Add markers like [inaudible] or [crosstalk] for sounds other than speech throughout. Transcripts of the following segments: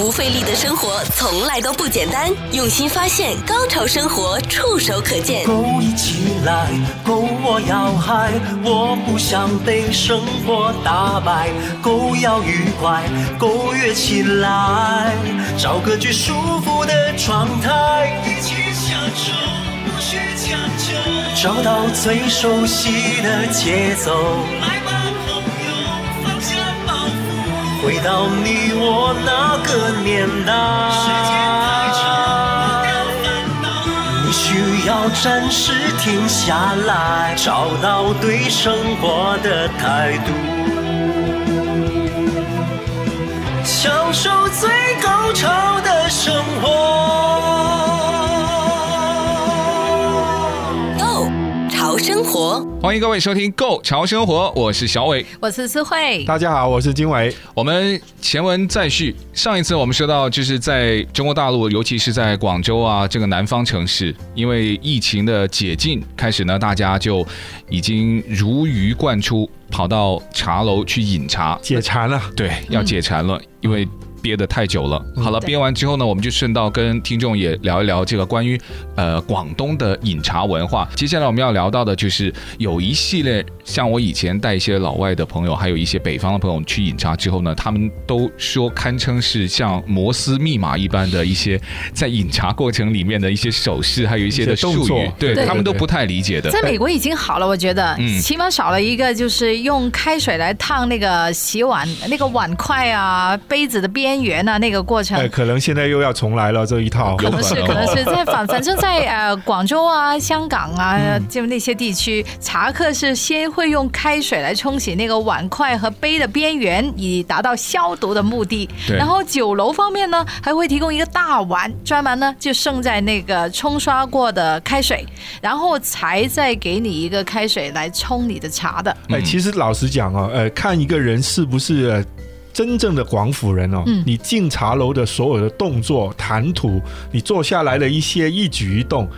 不费力的生活从来都不简单，用心发现，高潮生活触手可见勾一起来，勾我要嗨，我不想被生活打败，勾要愉快，勾跃起来，找个最舒服的状态，一起享受，不需强求，找到最熟悉的节奏。回到你我那个年代，你需要暂时停下来，找到对生活的态度，享受最高潮的生活。生活，欢迎各位收听《Go 潮生活》，我是小伟，我是思慧，大家好，我是金伟。我们前文再续，上一次我们说到，就是在中国大陆，尤其是在广州啊这个南方城市，因为疫情的解禁开始呢，大家就已经如鱼贯出，跑到茶楼去饮茶，解馋了。对，要解馋了，嗯、因为。憋得太久了，好了，憋完之后呢，我们就顺道跟听众也聊一聊这个关于呃广东的饮茶文化。接下来我们要聊到的就是有一系列，像我以前带一些老外的朋友，还有一些北方的朋友去饮茶之后呢，他们都说堪称是像摩斯密码一般的一些在饮茶过程里面的一些手势，还有一些的术语，对，他们都不太理解的。在美国已经好了，我觉得，嗯，起码少了一个就是用开水来烫那个洗碗那个碗筷啊、杯子的边。边缘啊，那个过程，哎，可能现在又要重来了这一套，可能是，可能是 [laughs] 在反，反正在呃广州啊、香港啊，嗯、就那些地区，茶客是先会用开水来冲洗那个碗筷和杯的边缘，以达到消毒的目的。然后酒楼方面呢，还会提供一个大碗，专门呢就盛在那个冲刷过的开水，然后才再给你一个开水来冲你的茶的。哎，其实老实讲啊，呃，看一个人是不是。真正的广府人哦，嗯、你进茶楼的所有的动作、谈吐，你坐下来的一些一举一动，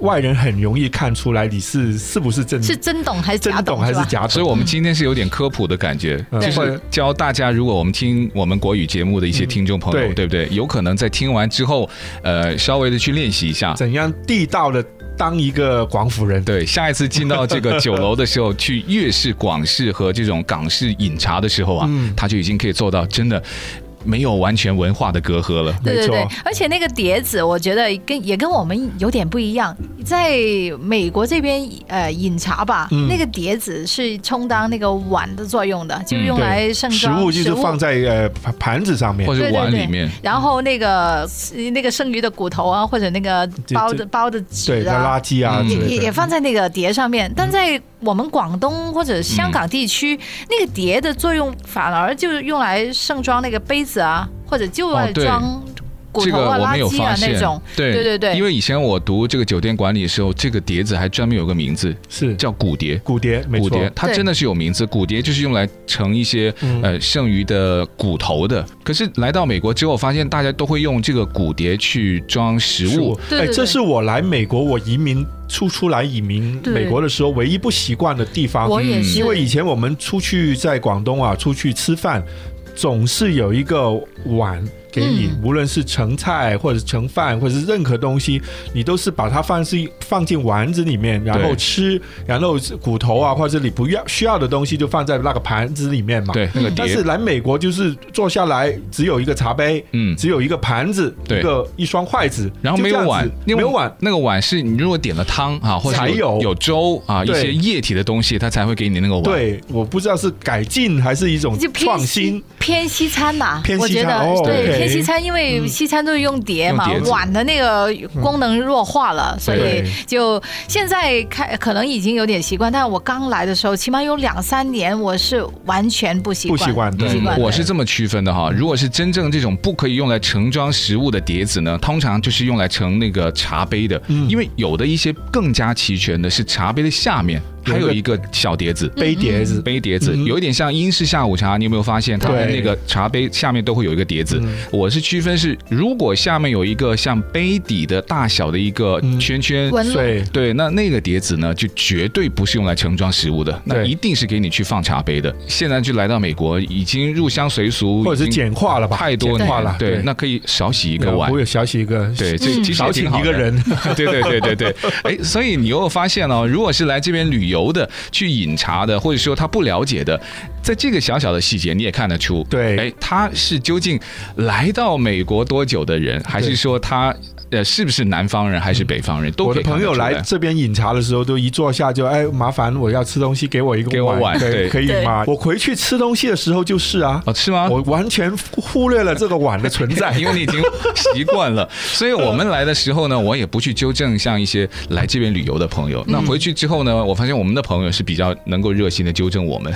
外人很容易看出来你是是不是真是真懂还是假懂，真懂还是假懂。所以我们今天是有点科普的感觉，嗯、就是教大家，如果我们听我们国语节目的一些听众朋友，嗯、对，对不对？有可能在听完之后，呃，稍微的去练习一下怎样地道的。当一个广府人，对，下一次进到这个酒楼的时候，去粤式、广式和这种港式饮茶的时候啊，嗯、他就已经可以做到真的。没有完全文化的隔阂了，对对对，而且那个碟子，我觉得跟也跟我们有点不一样。在美国这边，呃，饮茶吧，那个碟子是充当那个碗的作用的，就用来盛装食物，就是放在呃盘子上面。或者碗里面。然后那个那个剩余的骨头啊，或者那个包的包的纸啊，垃圾啊，也也放在那个碟上面。但在我们广东或者香港地区，那个碟的作用反而就是用来盛装那个杯子。啊，或者就来装骨头啊、垃圾啊那种。对对对对，因为以前我读这个酒店管理的时候，这个碟子还专门有个名字，是叫骨碟。骨碟，骨碟，它真的是有名字。骨碟就是用来盛一些呃剩余的骨头的。可是来到美国之后，发现大家都会用这个骨碟去装食物。哎，这是我来美国，我移民初出来移民美国的时候唯一不习惯的地方。我也是，因为以前我们出去在广东啊，出去吃饭。总是有一个碗。给你，无论是盛菜或者盛饭，或者是任何东西，你都是把它放是放进丸子里面，然后吃，然后骨头啊或者你不要需要的东西就放在那个盘子里面嘛。对，那个碟。但是来美国就是坐下来只有一个茶杯，嗯，只有一个盘子，一个一双筷子，然后没有碗，没有碗。那个碗是你如果点了汤啊，或者有有粥啊一些液体的东西，它才会给你那个碗。对，我不知道是改进还是一种创新，偏西餐嘛，偏西餐哦，对。西餐，因为西餐都是用碟嘛，碗的那个功能弱化了，所以就现在开可能已经有点习惯。但是我刚来的时候，起码有两三年，我是完全不习惯。不习惯，不习惯。我是这么区分的哈，如果是真正这种不可以用来盛装食物的碟子呢，通常就是用来盛那个茶杯的，因为有的一些更加齐全的是茶杯的下面还有一个小碟子，杯碟子，杯碟子，嗯有一点像英式下午茶。你有没有发现，它的那个茶杯下面都会有一个碟子？嗯。我是区分是，如果下面有一个像杯底的大小的一个圈圈，对，对，那那个碟子呢，就绝对不是用来盛装食物的，那一定是给你去放茶杯的。现在就来到美国，已经入乡随俗，或者是简化了吧？太多简化了，对，那可以少洗一个碗。我。有小洗一个，对，这其实少请也挺好的。一个人，[laughs] 对对对对对，哎，所以你又发现了，如果是来这边旅游的、去饮茶的，或者说他不了解的，在这个小小的细节你也看得出，对。哎，他是究竟来到美国多久的人，还是说他呃是不是南方人还是北方人？都我的朋友来这边饮茶的时候，都一坐下就哎，麻烦我要吃东西，给我一个给我碗对，可以吗？我回去吃东西的时候就是啊，哦，是吗？我完全忽略了这个碗的存在，[laughs] 因为你已经习惯了，[laughs] 所以我们来的时候呢，我也不去纠正像一些来这边旅游的朋友。那回去之后呢，我发现我们的朋友是比较能够热心的纠正我们。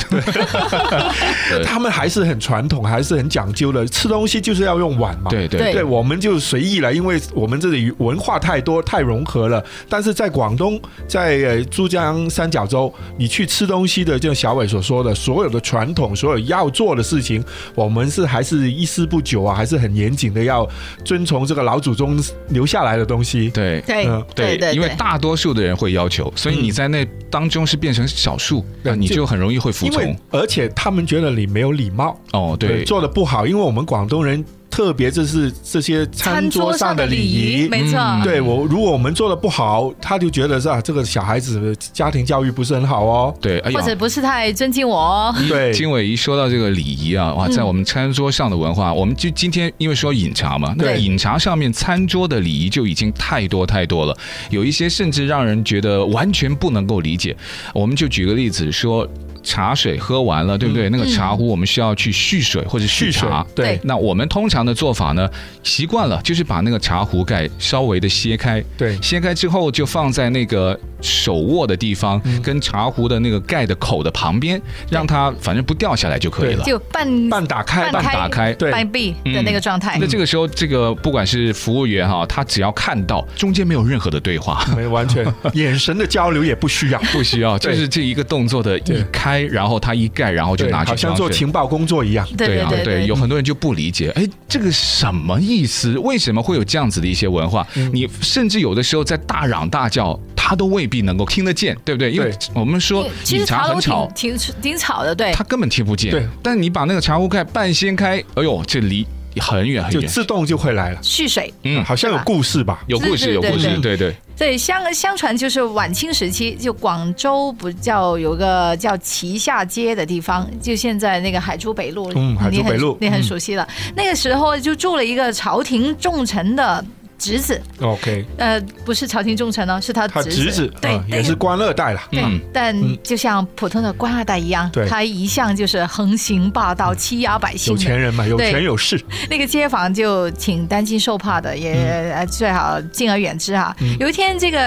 [laughs] 他们还是很传统，还是很讲究的，吃东西就是要用碗嘛。对对对对，我们就随意了，因为我们这里文化太多，太融合了。但是在广东，在珠江三角洲，你去吃东西的，就像小伟所说的，所有的传统，所有要做的事情，我们是还是一丝不苟啊，还是很严谨的，要遵从这个老祖宗留下来的东西。对对嗯对对，因为大多数的人会要求，所以你在那当中是变成少数，那你就很容易会服从。而且他们觉得你没有礼貌，哦，对，做的不好，因为我们广东人特别就是这些餐桌上的礼仪。没错，嗯对我，如果我们做的不好，他就觉得是啊，这个小孩子家庭教育不是很好哦。对，或。者不是太尊敬我哦。对，经纬一说到这个礼仪啊，哇，在我们餐桌上的文化，我们就今天因为说饮茶嘛，那对饮茶上面餐桌的礼仪就已经太多太多了，有一些甚至让人觉得完全不能够理解。我们就举个例子说。茶水喝完了，对不对？那个茶壶我们需要去蓄水或者蓄茶。对。那我们通常的做法呢，习惯了就是把那个茶壶盖稍微的掀开，对。掀开之后就放在那个手握的地方，跟茶壶的那个盖的口的旁边，让它反正不掉下来就可以了。就半半打开，半打开对。半闭的那个状态。那这个时候，这个不管是服务员哈，他只要看到中间没有任何的对话，没完全。眼神的交流也不需要，[laughs] 不需要，就是这一个动作的一对开，然后他一盖，然后就，拿去好像做情报工作一样。啊，对啊对，有很多人就不理解，哎，这个什么意思？为什么会有这样子的一些文化？嗯你甚至有的时候在大嚷大叫，他都未必能够听得见，对不对？因为我们说饮其实茶很吵挺。挺挺吵的，对。他根本听不见，对。但你把那个茶壶盖半掀开，哎呦，这离很远很远，就自动就会来了，蓄水，嗯，好像有故事吧？有故事，有故事，对对。对，相相传就是晚清时期，就广州不叫有个叫旗下街的地方，就现在那个海珠北路，嗯海珠北路。你很你很熟悉了。那个时候就住了一个朝廷重臣的侄子，OK，呃，不是朝廷重臣哦，是他他侄子，侄子对啊，也是官二代了。对，嗯。但就像普通的官二代一样，对。他一向就是横行霸道、欺压百姓。有钱人嘛，有权有势。那个街坊就挺担惊受怕的，也呃最好敬而远之哈。有一天，这个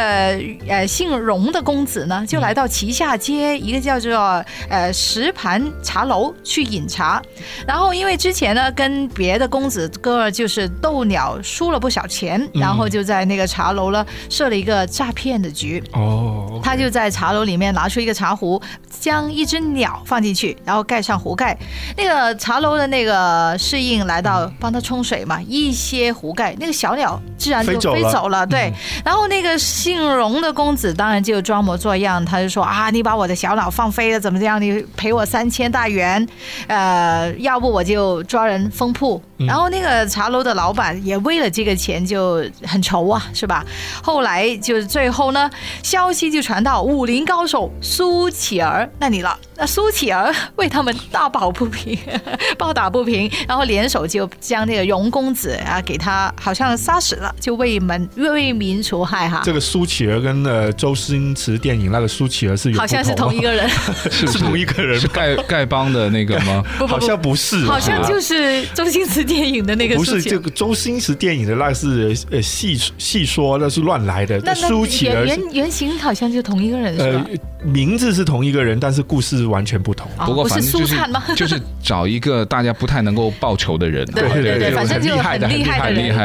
呃姓荣的公子呢，就来到旗下街一个叫做呃石盘茶楼去饮茶，然后因为之前呢跟别的公子哥儿就是斗鸟输了不少钱，然后就在那个茶楼呢设了一个诈骗的局。哦，他就在茶楼里面拿出一个茶壶，将一只鸟放进去，然后盖上壶盖。那个茶楼的那个侍应来到帮他冲水嘛，一掀壶盖，那个小鸟自然就飞走了飞走了。对，然后那个姓荣的公子当然就装模作样，他就说啊，你把我的小鸟放飞了，怎么样？你赔我三千大元，呃，要不我就抓人封铺。然后那个茶楼的老板也为了这个钱就很愁啊，是吧？后来就是最后呢，消息就传到武林高手苏乞儿那里了。那苏乞儿 [laughs] 为他们大抱不平，[laughs] 抱打不平，然后联手就将那个荣公子啊给他好像杀死了，就为民为民除害哈。这个苏乞儿跟呃周星驰电影那个苏乞儿是有好像是同一个人，[laughs] 是是同一个人是丐丐帮的那个吗？不不好像不，是，好像就是周星驰电影的那个不是。这个周星驰电影的那是呃戏戏说那是乱来的，苏乞儿原原原型好像就同一个人是吧呃？名字是同一个人，但是故事完全不同。不过不是反正就是 [laughs] [laughs] 就是找一个大家不太能够报仇的人，对对对，反正就很厉害的很厉害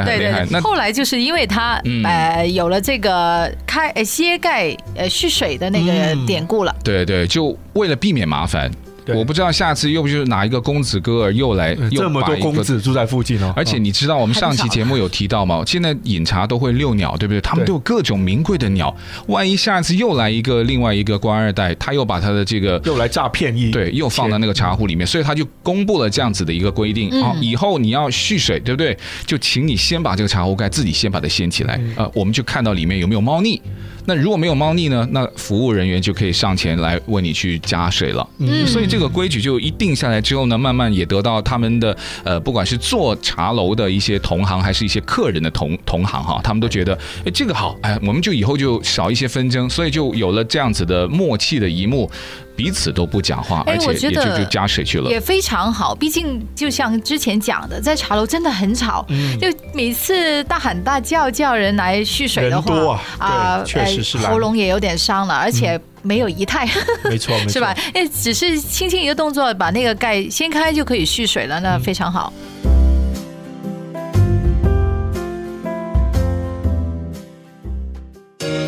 很厉害那。后来就是因为他嗯。呃有了这个开呃膝盖呃蓄水的那个典故了，对对，就为了避免麻烦。对。我不知道下次又不就是哪一个公子哥儿又来又呃这么多把一个公子住在附近哦，而且你知道我们上期节目有提到吗？现在饮茶都会遛鸟，对不对？他们都有各种名贵的鸟，万一下次又来一个另外一个官二代，他又把他的这个又来诈骗一对，又放到那个茶壶里面，所以他就公布了这样子的一个规定。啊，以后你要蓄水，对不对？就请你先把这个茶壶盖自己先把它掀起来，呃，我们就看到里面有没有猫腻。那如果没有猫腻呢？那服务人员就可以上前来为你去加水了。嗯，所以这个规矩就一定下来之后呢，慢慢也得到他们的呃，不管是做茶楼的一些同行，还是一些客人的同同行哈，他们都觉得哎这个好，哎，我们就以后就少一些纷争，所以就有了这样子的默契的一幕。彼此都不讲话，而且也就就加水去了，也非常好。毕竟就像之前讲的，在茶楼真的很吵，嗯、就每次大喊大叫叫人来蓄水的话，啊，呃、确实是喉咙也有点伤了，而且没有仪态，嗯、[laughs] 没错，没错，是吧？哎，只是轻轻一个动作，把那个盖掀开就可以蓄水了，那非常好。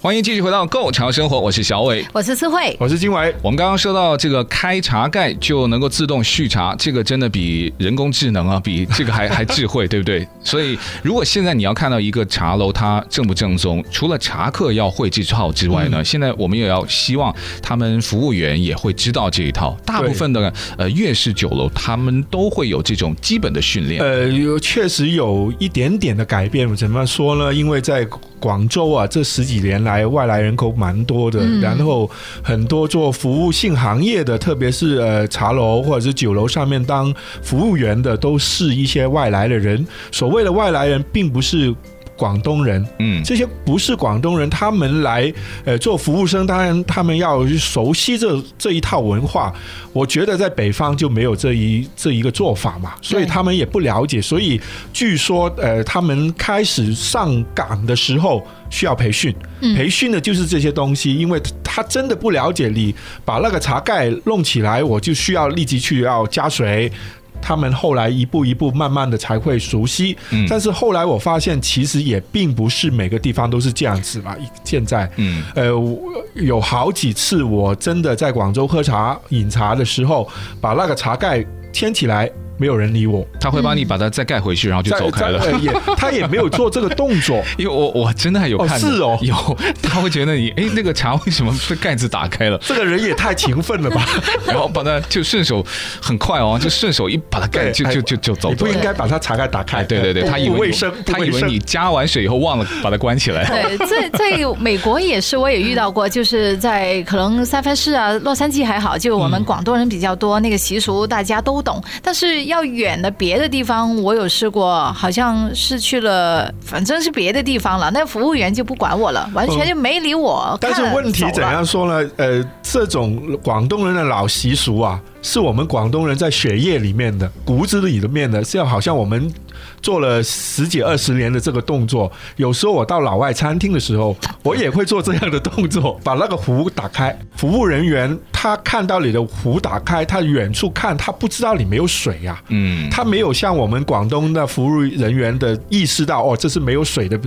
欢迎继续回到《Go 潮生活》，我是小伟，我是思慧，我是金伟。我们刚刚说到这个开茶盖就能够自动续茶，这个真的比人工智能啊，[laughs] 比这个还还智慧，对不对？所以如果现在你要看到一个茶楼它正不正宗，除了茶客要会这套之外呢，嗯、现在我们也要希望他们服务员也会知道这一套。大部分的呃粤式酒楼他们都会有这种基本的训练。呃，有确实有一点点的改变。怎么说呢？因为在广州啊，这十几年来外来人口蛮多的，嗯、然后很多做服务性行业的，特别是呃茶楼或者是酒楼上面当服务员的，都是一些外来的人。所谓的外来人，并不是。广东人，嗯，这些不是广东人，他们来呃做服务生，当然他们要熟悉这这一套文化。我觉得在北方就没有这一这一个做法嘛，所以他们也不了解。所以据说呃，他们开始上岗的时候需要培训，培训的就是这些东西，因为他真的不了解你把那个茶盖弄起来，我就需要立即去要加水。他们后来一步一步慢慢的才会熟悉，嗯，但是后来我发现其实也并不是每个地方都是这样子嘛。现在，嗯，呃，有好几次我真的在广州喝茶饮茶的时候，把那个茶盖掀起来。没有人理我，他会帮你把它再盖回去，然后就走开了。也他也没有做这个动作，因为我我真的还有看，哦是哦，有他会觉得你哎那个茶为什么被盖子打开了？[laughs] 这个人也太勤奋了吧！[laughs] 然后把它就顺手很快哦，就顺手一把它盖就就就就走。你不应该把它茶盖打开。对对对，他以为卫生，他以为你加完水以后忘了把它关起来。对，[laughs] 在在美国也是，我也遇到过，就是在可能三藩市啊、洛杉矶还好，就我们广东人比较多，那个习俗大家都懂，但是要远的别。的地方我有试过，好像是去了，反正是别的地方了。那服务员就不管我了，完全就没理我。但是问题怎样说呢？呃，这种广东人的老习俗啊，是我们广东人在血液里面的、骨子里的面的，是要好像我们。做了十几二十年的这个动作，有时候我到老外餐厅的时候，我也会做这样的动作，把那个壶打开。服务人员他看到你的壶打开，他远处看，他不知道你没有水呀、啊。嗯，他没有像我们广东的服务人员的意识到哦，这是没有水的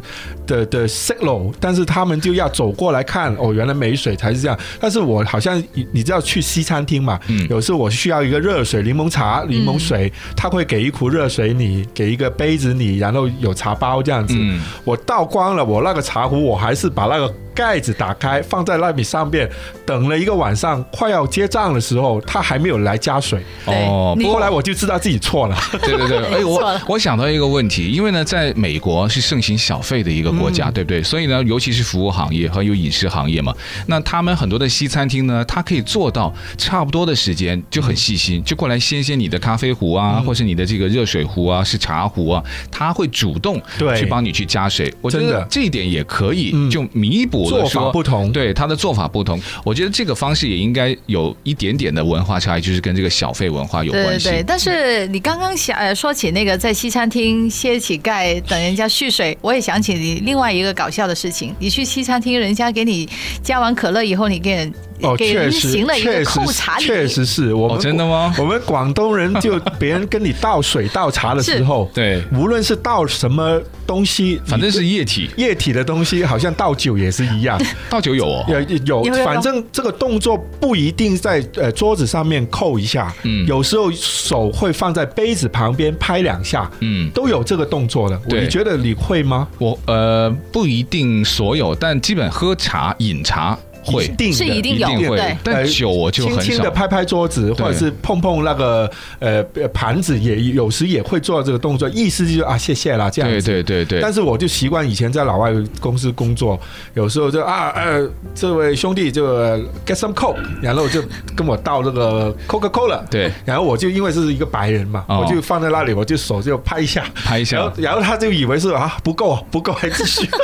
的的 signal，但是他们就要走过来看哦，原来没水才是这样。但是我好像你知道去西餐厅嘛，嗯有时候我需要一个热水柠檬茶、柠檬水，他会给一壶热水，你给一个。杯子里，然后有茶包这样子。嗯我倒光了，我那个茶壶，我还是把那个盖子打开，放在那里上面，等了一个晚上，快要结账的时候，他还没有来加水。哦，不过后来我就知道自己错了。[laughs] 对对对，哎，我 [laughs] 我想到一个问题，因为呢，在美国是盛行小费的一个国家，嗯对不对？所以呢，尤其是服务行业和有饮食行业嘛，那他们很多的西餐厅呢，他可以做到差不多的时间就很细心，就过来掀掀你的咖啡壶啊，嗯或是你的这个热水壶啊，是茶壶啊，他会主动对去帮你去加水。我觉得真的这一点也可以嗯就弥补了做说法不同对他的做法不同。我觉得这个方式也应该有一点点的文化差异，就是跟这个小费文化有关系。对对对，但是你刚刚想呃说起那个在西餐厅掀起盖等人家续水，我也想起你另外一个搞笑的事情。你去西餐厅，人家给你加完可乐以后，你给人哦，给人确实，行了一个确扣茶礼，实，确实是我们、哦真的吗我们广东人就 [laughs] 别人跟你倒水倒茶的时候，对无论是倒什么东西，反正是液体，液体的东西，好像倒酒也是一样。[laughs] 倒酒有哦。有有反正这个动作不一定在呃桌子上面扣一下，嗯有时候手会放在杯子旁边拍两下，嗯都有这个动作的。对你觉得你会吗？我呃不一定所有，但基本喝茶饮茶会一定是一定有一定会对，但酒我就轻很少。轻的拍拍桌子，或者是碰碰那个呃盘子，也有时也会做这个动作，意思就是啊谢谢啦这样对子。对对对，但是我就习惯以前在老外公司工作，有时候就啊呃，这位兄弟就 get some coke，然后就跟我倒那个 Coca Cola，对，然后我就因为是一个白人嘛，哦。我就放在那里，我就手就拍一下，拍一下。然后然后他就以为是啊不够不够，还继续。[laughs]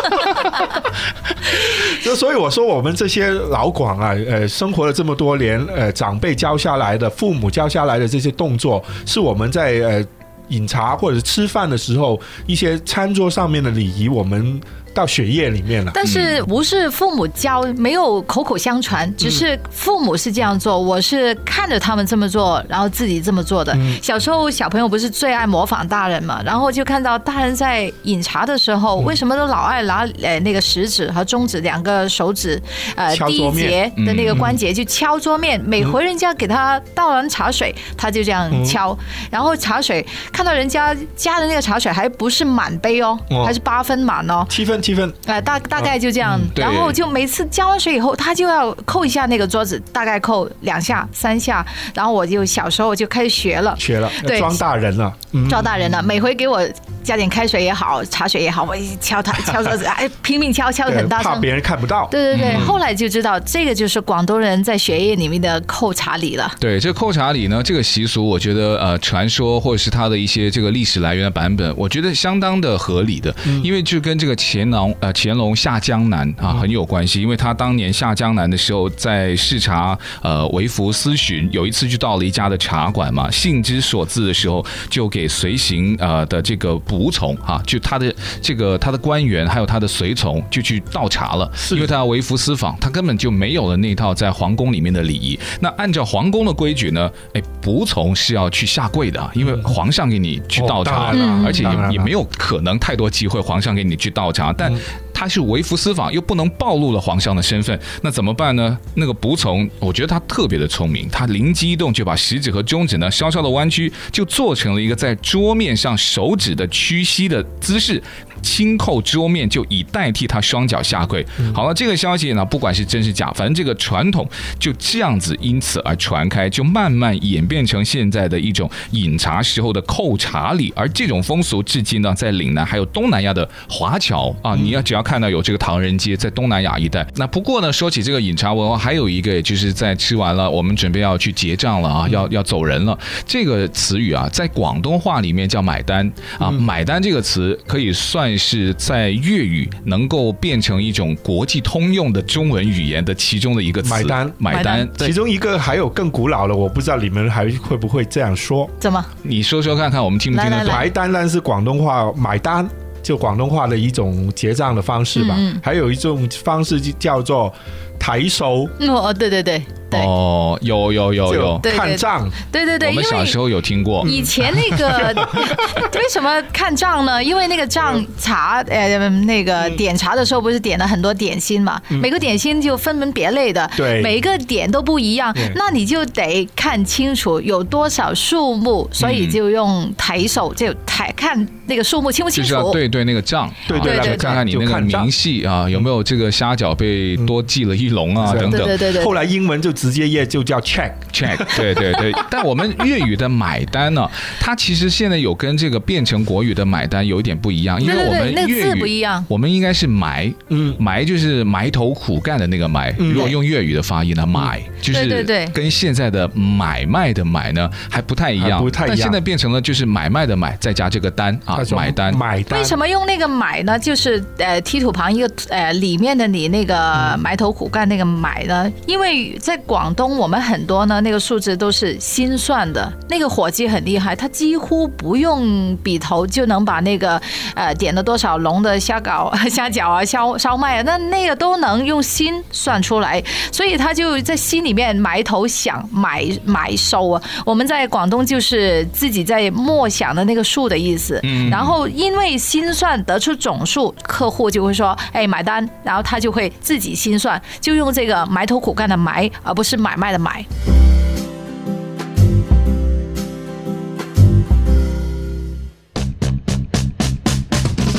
就所以我说我们这些老广啊，呃，生活了这么多年，呃，长辈教下来的，父母教下来的这些动作，是我们在呃饮茶或者吃饭的时候一些餐桌上面的礼仪，我们。到血液里面了。但是不是父母教，没有口口相传，只是父母是这样做，我是看着他们这么做，然后自己这么做的。小时候小朋友不是最爱模仿大人嘛，然后就看到大人在饮茶的时候，为什么都老爱拿呃那个食指和中指两个手指呃敲第一节的那个关节就敲桌面，每回人家给他倒完茶水，他就这样敲，然后茶水看到人家加的那个茶水还不是满杯哦，哦。还是八分满哦。七分七分，呃，大大概就这样，对。然后就每次浇完水以后，他就要扣一下那个桌子，大概扣两下、三下，然后我就小时候就开始学了，学了，对装大人了。嗯，赵大人了，每回给我加点开水也好，茶水也好，我一敲它 [laughs] 敲桌子，哎，拼命敲，敲得对很大声怕别。人看不到。对对对，后来就知道这个就是广东人在血液里面的扣茶礼了。对，这个扣茶礼呢，这个习俗，我觉得呃，传说或者是它的一些这个历史来源的版本，我觉得相当的合理的，因为就跟这个乾隆呃乾隆下江南啊很有关系，因为他当年下江南的时候，在视察呃为福思巡，有一次就到了一家的茶馆嘛，兴之所至的时候，就给随行呃的这个仆从啊，就他的这个他的官员还有他的随从就去倒茶了，因为他要微服私访，他根本就没有了那套在皇宫里面的礼仪。那按照皇宫的规矩呢，哎，仆从是要去下跪的，因为皇上给你去倒哦茶，当然了而且也也没有可能太多机会皇上给你去倒茶，但。他是微服私访，又不能暴露了皇上的身份，那怎么办呢？那个仆从，我觉得他特别的聪明，他灵机一动，就把食指和中指呢稍稍的弯曲，就做成了一个在桌面上手指的屈膝的姿势。轻扣桌面，就以代替他双脚下跪。好了，这个消息呢，不管是真是假，反正这个传统就这样子因此而传开，就慢慢演变成现在的一种饮茶时候的扣茶礼。而这种风俗至今呢，在岭南还有东南亚的华侨啊，你要只要看到有这个唐人街在东南亚一带。那不过呢，说起这个饮茶文化，还有一个，也就是在吃完了，我们准备要去结账了啊，要要走人了。这个词语啊，在广东话里面叫买单啊，买单这个词可以算。是在粤语能够变成一种国际通用的中文语言的其中的一个词，买单买单。其中一个还有更古老的，我不知道你们还会不会这样说？怎么？你说说看看，我们听不听得懂？买单但是广东话，买单就广东话的一种结账的方式吧。还有一种方式就叫做抬手。哦，对对对，对。哦，有有有有，对对看账，对对对，我们小时候有听过。以前那个 [laughs] 为什么看账呢？因为那个账查，呃，那个点茶的时候不是点了很多点心嘛？每个点心就分门别类的，对。每个点都不一样，那你就得看清楚有多少数目，所以就用抬手就抬看那个数目清不清楚？就是要对对那个账，对对对看看你那个明细啊有没有这个虾饺被多记了一笼啊等等。对对对。后来英文就直接页就叫 check check，[laughs] 对对对。但我们粤语的买单呢，它其实现在有跟这个变成国语的买单有一点不一样，因为我们粤语不一样，我们应该是埋，嗯，埋就是埋头苦干的那个埋。如果用粤语的发音呢，买就是跟现在的买卖的买呢还不太一样，不太一样。但现在变成了就是买卖的买，再加这个单啊，买单。买单。为什么用那个买呢？就是呃提土旁一个呃里面的你那个埋头苦干那个买呢？因为在广东我们很多呢那个数字都是心算的，那个伙计很厉害，他几乎不用笔头就能把那个呃点了多少笼的虾饺、虾饺啊、烧烧麦啊，那那个都能用心算出来，所以他就在心里面埋头想买买收啊。我们在广东就是自己在默想的那个数的意思，然后因为心算得出总数，客户就会说哎买单，然后他就会自己心算，就用这个埋头苦干的埋，而不是买卖的买。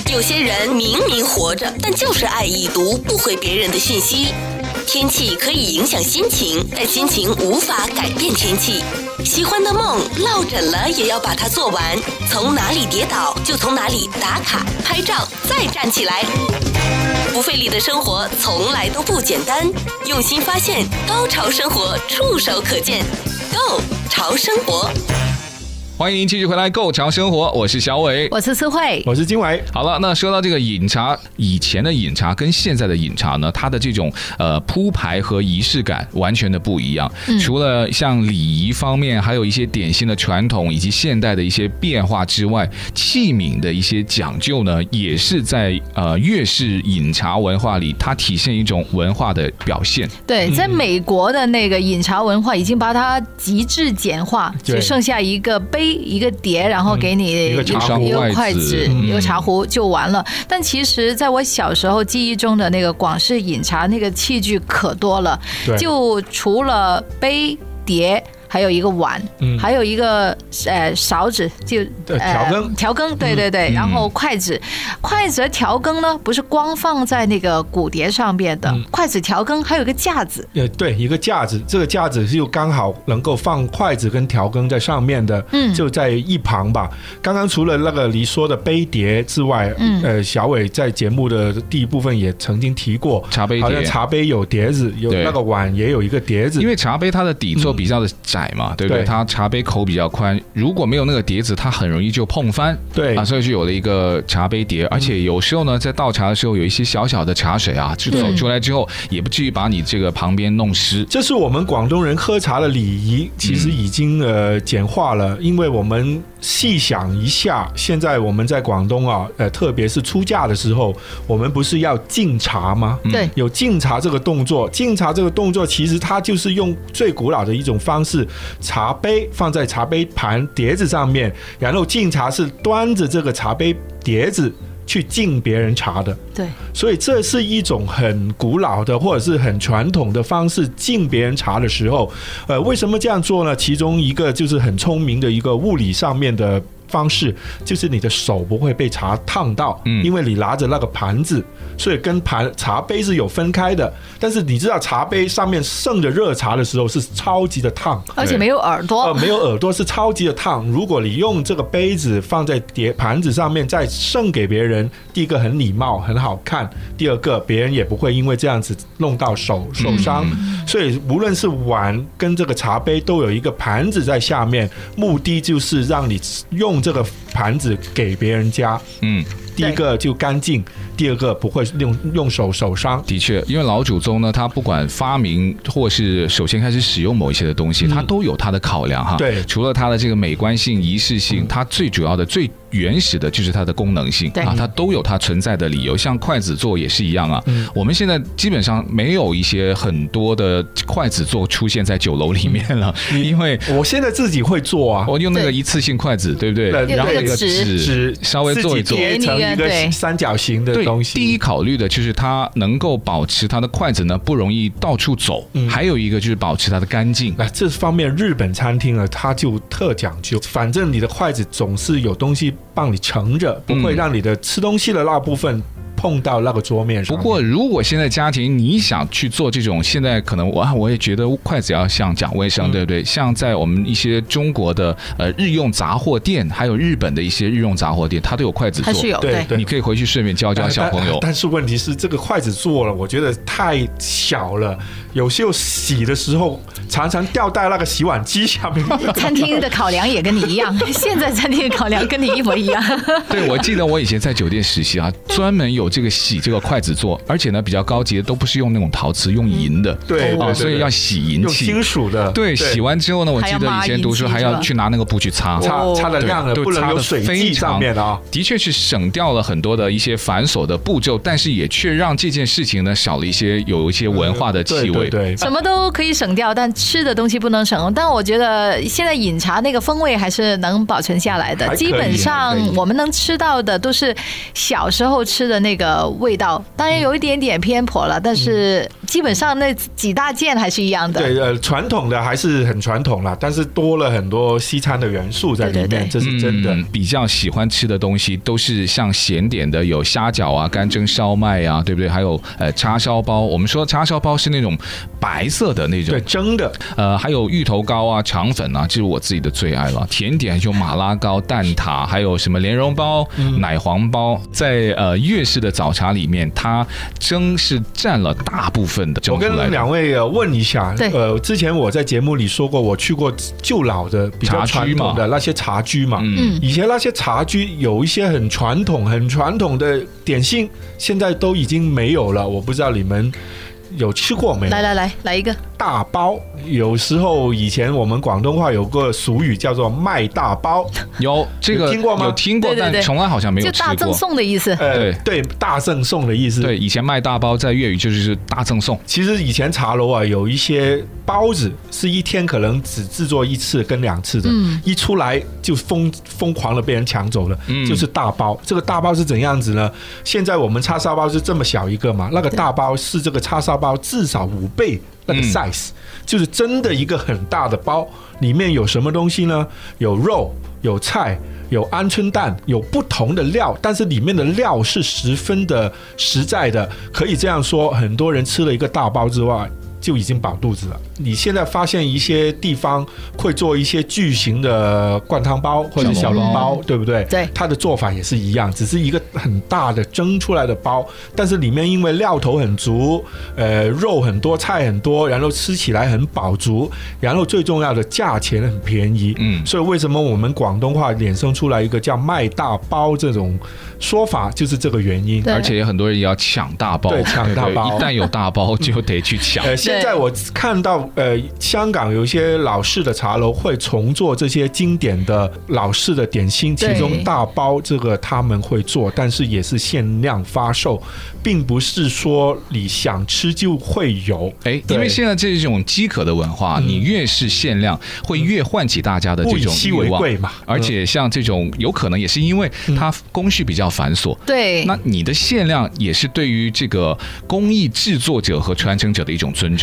有些人明明活着，但就是爱已读不回别人的讯息。天气可以影响心情，但心情无法改变天气。喜欢的梦落枕了，也要把它做完。从哪里跌倒就从哪里打卡拍照，再站起来。不费力的生活从来都不简单，用心发现，高潮生活触手可见 Go 潮生活。欢迎您继续回来《Go 潮生活》，我是小伟，我是思慧，我是金伟。好了，那说到这个饮茶，以前的饮茶跟现在的饮茶呢，它的这种呃铺排和仪式感完全的不一样。嗯、除了像礼仪方面，还有一些典型的传统以及现代的一些变化之外，器皿的一些讲究呢，也是在呃粤式饮茶文化里，它体现一种文化的表现。对，在美国的那个饮茶文化已经把它极致简化，对就剩下一个杯。一个碟，然后给你一个筷子、嗯、一个茶壶就完了。但其实，在我小时候记忆中的那个广式饮茶，那个器具可多了，就除了杯碟。还有一个碗，嗯、还有一个呃勺子，就对调羹，调羹，对对对，嗯、然后筷子，筷子和调羹呢，不是光放在那个骨碟上面的，嗯、筷子调羹还有一个架子，呃对，一个架子，这个架子就刚好能够放筷子跟调羹在上面的，嗯，就在一旁吧。刚刚除了那个你说的杯碟之外，嗯，呃，小伟在节目的第一部分也曾经提过茶杯碟，好像茶杯有碟子，有那个碗也有一个碟子，因为茶杯它的底座比较的窄嘛，对不对？它茶杯口比较宽，如果没有那个碟子，它很容易就碰翻。对啊，所以就有了一个茶杯碟，而且有时候呢，在倒茶的时候，有一些小小的茶水啊，就走出来之后，也不至于把你这个旁边弄湿。这是我们广东人喝茶的礼仪，其实已经呃简化了，因为我们细想一下，现在我们在广东啊，呃，特别是出嫁的时候，我们不是要敬茶吗？对，有敬茶这个动作，敬茶这个动作其实它就是用最古老的一种方式，茶杯放在茶杯盘碟子上面，然后敬茶是端着这个茶杯碟子去敬别人茶的。对，所以这是一种很古老的或者是很传统的方式敬别人茶的时候，呃，为什么这样做呢？其中一个就是很聪明的一个物理上面的方式，就是你的手不会被茶烫到，嗯，因为你拿着那个盘子，所以跟盘茶杯是有分开的。但是你知道茶杯上面盛着热茶的时候是超级的烫，而且没有耳朵，呃，没有耳朵是超级的烫。如果你用这个杯子放在碟盘子上面再盛给别人，第一个很礼貌很好看，第二个别人也不会因为这样子弄到手受伤。所以无论是碗跟这个茶杯都有一个盘子在下面，目的就是让你用。这个盘子给别人家，嗯，第一个就干净，第二个不会用用手手伤。的确，因为老祖宗呢，他不管发明或是首先开始使用某一些的东西，他都有他的考量哈。对，除了他的这个美观性、仪式性，他最主要的最原始的就是它的功能性啊，它都有它存在的理由。像筷子座也是一样啊，嗯我们现在基本上没有一些很多的筷子座出现在酒楼里面了，[laughs] 因为我现在自己会做啊，我用那个一次性筷子，对不对？对然后那个纸纸稍微做一做。叠成一个三角形的东，西。第一考虑的就是它能够保持它的筷子呢不容易到处走，嗯还有一个就是保持它的干净。那这方面日本餐厅呢，它就特讲究，反正你的筷子总是有东西帮你盛着，不会让你的吃东西的那部分碰到那个桌面上。不过，如果现在家庭你想去做这种，现在可能我我也觉得筷子要像讲卫生，嗯对不对？像在我们一些中国的呃日用杂货店，还有日本的一些日用杂货店，它都有筷子做。还是有对对你可以回去顺便教教小朋友但。但是问题是，这个筷子做了，我觉得太小了，有时候洗的时候常常掉在那个洗碗机下面。[laughs] 餐厅的考量也跟你一样，[laughs] 现在餐厅的考量跟你一模一样。对，我记得我以前在酒店实习啊，专门有这个洗这个筷子做，而且呢比较高级的都不是用那种陶瓷，用银的。啊，对所以要洗银器用金。属的，对，洗完之后呢，我记得以前读书还要去拿那个布去擦。擦哦擦的亮了，对不能有水迹上面啊。的确是省掉了很多的一些繁琐的步骤，但是也却让这件事情呢少了一些有一些文化的气味。对什么都可以省掉，但吃的东西不能省。但我觉得现在饮茶那个风味还是能保存下来的。基本上我们能吃到的都是小时候吃的那个味道，当然有一点点偏颇了，但是基本上那几大件还是一样的。对，呃，传统的还是很传统啦，但是多了很多西餐的元素在里面，对对对这是真的。嗯比较喜欢吃的东西都是像咸点的，有虾饺啊、干蒸烧麦啊，对不对？还有呃叉烧包，我们说叉烧包是那种白色的那种对，，蒸的，呃，还有芋头糕啊、肠粉啊，这是我自己的最爱了。甜点就马拉糕、蛋挞，还有什么莲蓉包、奶黄包，在呃粤式的早茶里面，它蒸是占了大部分的蒸我跟。两位呃问一下，对呃，之前我在节目里说过，我去过旧老的比较传茶居嘛统的那些茶居嘛，嗯，以前那些茶居有一些很传统、很传统的点心，现在都已经没有了。我不知道你们有吃过没有？来来来，来一个。大包，有时候以前我们广东话有个俗语叫做卖大包，有这个有听过吗有听过，对对对但从来好像没有就吃过。大赠送的意思。呃，对对，大赠送的意思。对，以前卖大包在粤语就是大赠送。其实以前茶楼啊，有一些包子是一天可能只制作一次跟两次的，嗯一出来就疯疯狂的被人抢走了，嗯就是大包。这个大包是怎样子呢？现在我们叉烧包是这么小一个嘛，那个大包是这个叉烧包至少五倍那个嗯 size，、就是真的一个很大的包，里面有什么东西呢？有肉，有菜。有鹌鹑蛋，有不同的料，但是里面的料是十分的实在的，可以这样说，很多人吃了一个大包之外，就已经饱肚子了。你现在发现一些地方会做一些巨型的灌汤包或者小笼包，对不对？对它的做法也是一样，只是一个很大的蒸出来的包，但是里面因为料头很足，呃，肉很多，菜很多，然后吃起来很饱足，然后最重要的价钱很便宜。嗯所以为什么我们广东话衍生出来一个叫卖大包这种说法，就是这个原因。对而且也很多人也要抢大包，对抢大包 [laughs] 一旦有大包就得去抢。呃，现在我看到呃，香港有一些老式的茶楼会重做这些经典的老式的点心，其中大包这个他们会做，但是也是限量发售，并不是说你想吃就会有。哎，因为现在这种饥渴的文化，你越是限量，会越唤起大家的这种欲望贵嘛而且像这种有可能也是因为它工序比较繁琐。对，那你的限量也是对于这个工艺制作者和传承者的一种尊重。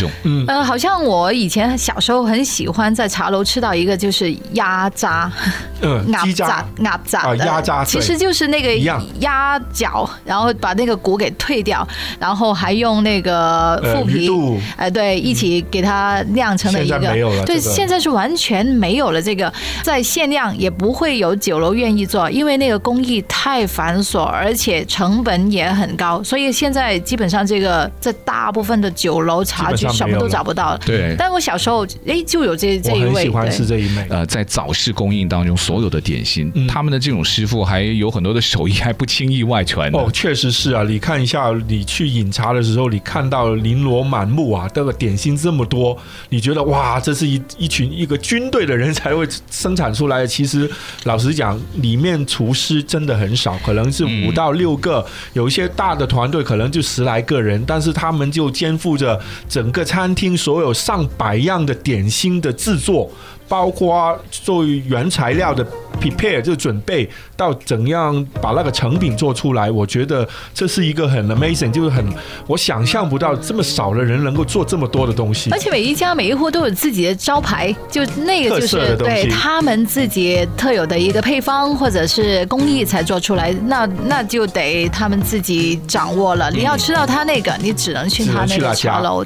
呃，好像我以前小时候很喜欢在茶楼吃到一个就是鸭渣，[laughs] 嗯，鸡鸭渣渣，鸭渣啊鸭渣其实就是那个鸭脚，然后把那个骨给退掉，然后还用那个呃腐皮哎、对，一起给它酿成了一个。现在没有了对，这个现在是完全没有了这个，在限量也不会有酒楼愿意做，因为那个工艺太繁琐，而且成本也很高，所以现在基本上这个在大部分的酒楼茶具什么都找不到了。对对但我小时候哎就有这这一位，我很喜欢吃这一味。呃，在早市供应当中，所有的点心，嗯他们的这种师傅还有很多的手艺还不轻易外传哦，确实是啊。你看一下，你去饮茶的时候，你看到琳琅满目啊，这个点心这么多，你觉得哇，这是一一群一个军队的人才会生产出来的。其实老实讲，里面厨师真的很少，可能是五到六个，嗯、有一些大的团队可能就十来个人，但是他们就肩负着整个个餐厅所有上百样的点心的制作。包括作为原材料的 prepare 就准备到怎样把那个成品做出来，我觉得这是一个很 amazing，就是很我想象不到这么少的人能够做这么多的东西。而且每一家每一户都有自己的招牌，就那个就是对他们自己特有的一个配方或者是工艺才做出来，那那就得他们自己掌握了。你要吃到他那个，你只能去他那个茶楼。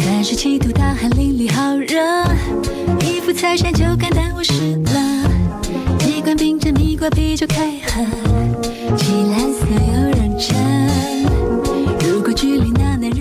三十七度大汗淋漓，好热。不猜拳就敢耽误事了。几罐冰镇蜜瓜啤酒开喝，既蓝色又认真。如果距离那能。